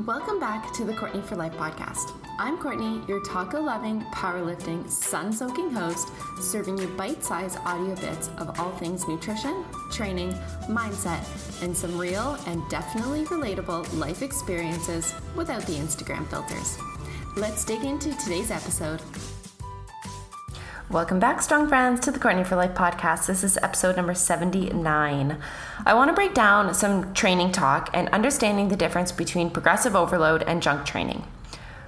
Welcome back to the Courtney for Life podcast. I'm Courtney, your taco loving, powerlifting, sun soaking host, serving you bite sized audio bits of all things nutrition, training, mindset, and some real and definitely relatable life experiences without the Instagram filters. Let's dig into today's episode Welcome back, strong friends, to the Courtney for Life podcast. This is episode number 79. I want to break down some training talk and understanding the difference between progressive overload and junk training.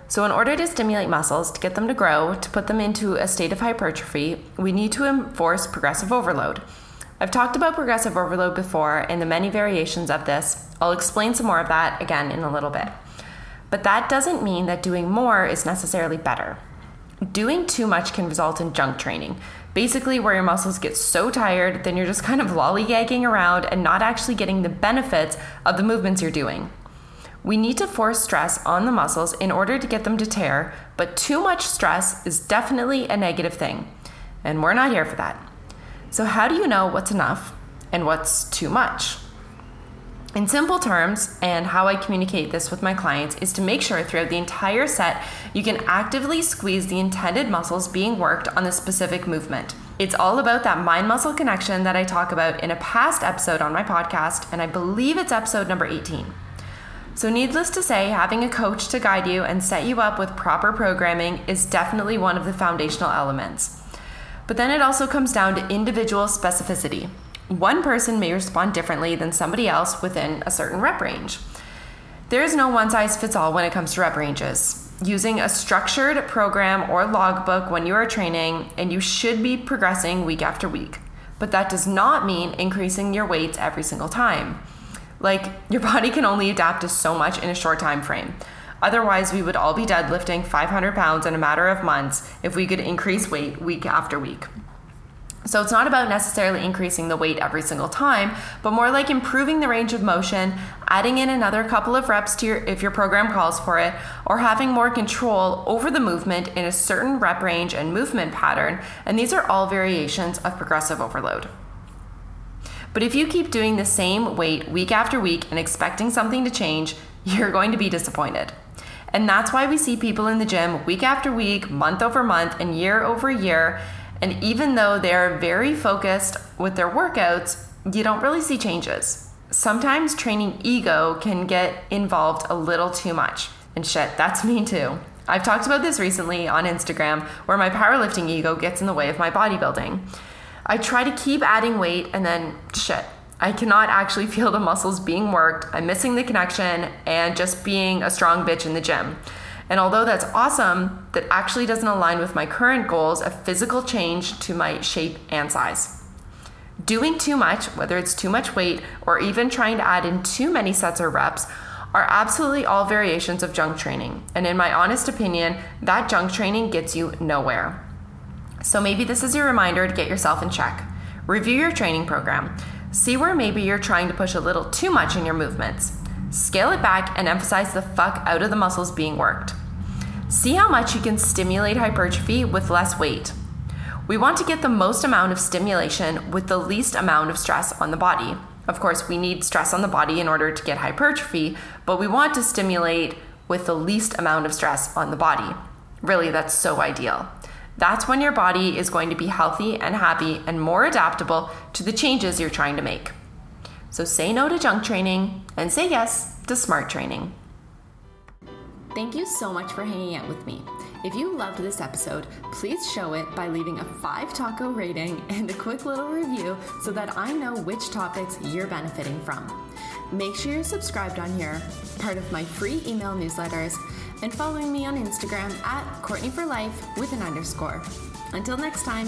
So, in order to stimulate muscles, to get them to grow, to put them into a state of hypertrophy, we need to enforce progressive overload. I've talked about progressive overload before and the many variations of this. I'll explain some more of that again in a little bit. But that doesn't mean that doing more is necessarily better. Doing too much can result in junk training, basically, where your muscles get so tired, then you're just kind of lollygagging around and not actually getting the benefits of the movements you're doing. We need to force stress on the muscles in order to get them to tear, but too much stress is definitely a negative thing, and we're not here for that. So, how do you know what's enough and what's too much? In simple terms, and how I communicate this with my clients is to make sure throughout the entire set you can actively squeeze the intended muscles being worked on the specific movement. It's all about that mind muscle connection that I talk about in a past episode on my podcast, and I believe it's episode number 18. So, needless to say, having a coach to guide you and set you up with proper programming is definitely one of the foundational elements. But then it also comes down to individual specificity one person may respond differently than somebody else within a certain rep range. There is no one size fits all when it comes to rep ranges. Using a structured program or logbook when you are training, and you should be progressing week after week. But that does not mean increasing your weights every single time. Like, your body can only adapt to so much in a short time frame. Otherwise, we would all be deadlifting 500 pounds in a matter of months if we could increase weight week after week. So it's not about necessarily increasing the weight every single time, but more like improving the range of motion, adding in another couple of reps to your if your program calls for it, or having more control over the movement in a certain rep range and movement pattern, and these are all variations of progressive overload. But if you keep doing the same weight week after week and expecting something to change, you're going to be disappointed. And that's why we see people in the gym week after week, month over month, and year over year and even though they're very focused with their workouts, you don't really see changes. Sometimes training ego can get involved a little too much. And shit, that's me too. I've talked about this recently on Instagram where my powerlifting ego gets in the way of my bodybuilding. I try to keep adding weight and then shit, I cannot actually feel the muscles being worked. I'm missing the connection and just being a strong bitch in the gym. And although that's awesome, that actually doesn't align with my current goals of physical change to my shape and size. Doing too much, whether it's too much weight or even trying to add in too many sets or reps, are absolutely all variations of junk training. And in my honest opinion, that junk training gets you nowhere. So maybe this is your reminder to get yourself in check. Review your training program. See where maybe you're trying to push a little too much in your movements. Scale it back and emphasize the fuck out of the muscles being worked. See how much you can stimulate hypertrophy with less weight. We want to get the most amount of stimulation with the least amount of stress on the body. Of course, we need stress on the body in order to get hypertrophy, but we want to stimulate with the least amount of stress on the body. Really, that's so ideal. That's when your body is going to be healthy and happy and more adaptable to the changes you're trying to make. So say no to junk training and say yes to smart training. Thank you so much for hanging out with me. If you loved this episode, please show it by leaving a five taco rating and a quick little review so that I know which topics you're benefiting from. Make sure you're subscribed on here, part of my free email newsletters, and following me on Instagram at Courtney for Life with an underscore. Until next time.